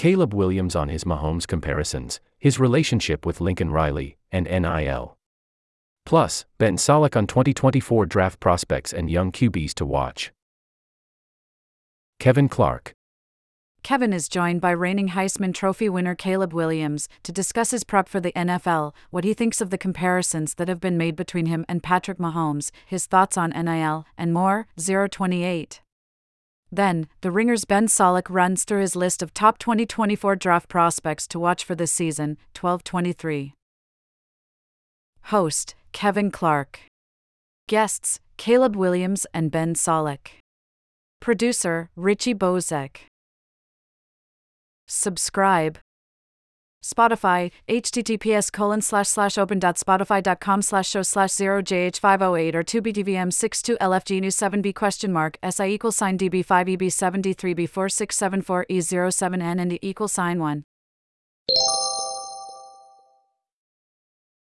Caleb Williams on his Mahomes comparisons, his relationship with Lincoln Riley, and NIL. Plus, Ben Solak on 2024 draft prospects and young QBs to watch. Kevin Clark. Kevin is joined by reigning Heisman Trophy winner Caleb Williams to discuss his prep for the NFL, what he thinks of the comparisons that have been made between him and Patrick Mahomes, his thoughts on NIL, and more. 028. Then, The Ringer's Ben Solak runs through his list of top 2024 draft prospects to watch for this season, 1223. Host, Kevin Clark. Guests, Caleb Williams and Ben Solak. Producer, Richie Bozek. Subscribe. Spotify, https colon slash slash open dot open.spotify.com slash show slash 0jh508 or 2btvm62 lfg news 7b question mark si equal sign db5eb73b4674e07n and e equal sign 1.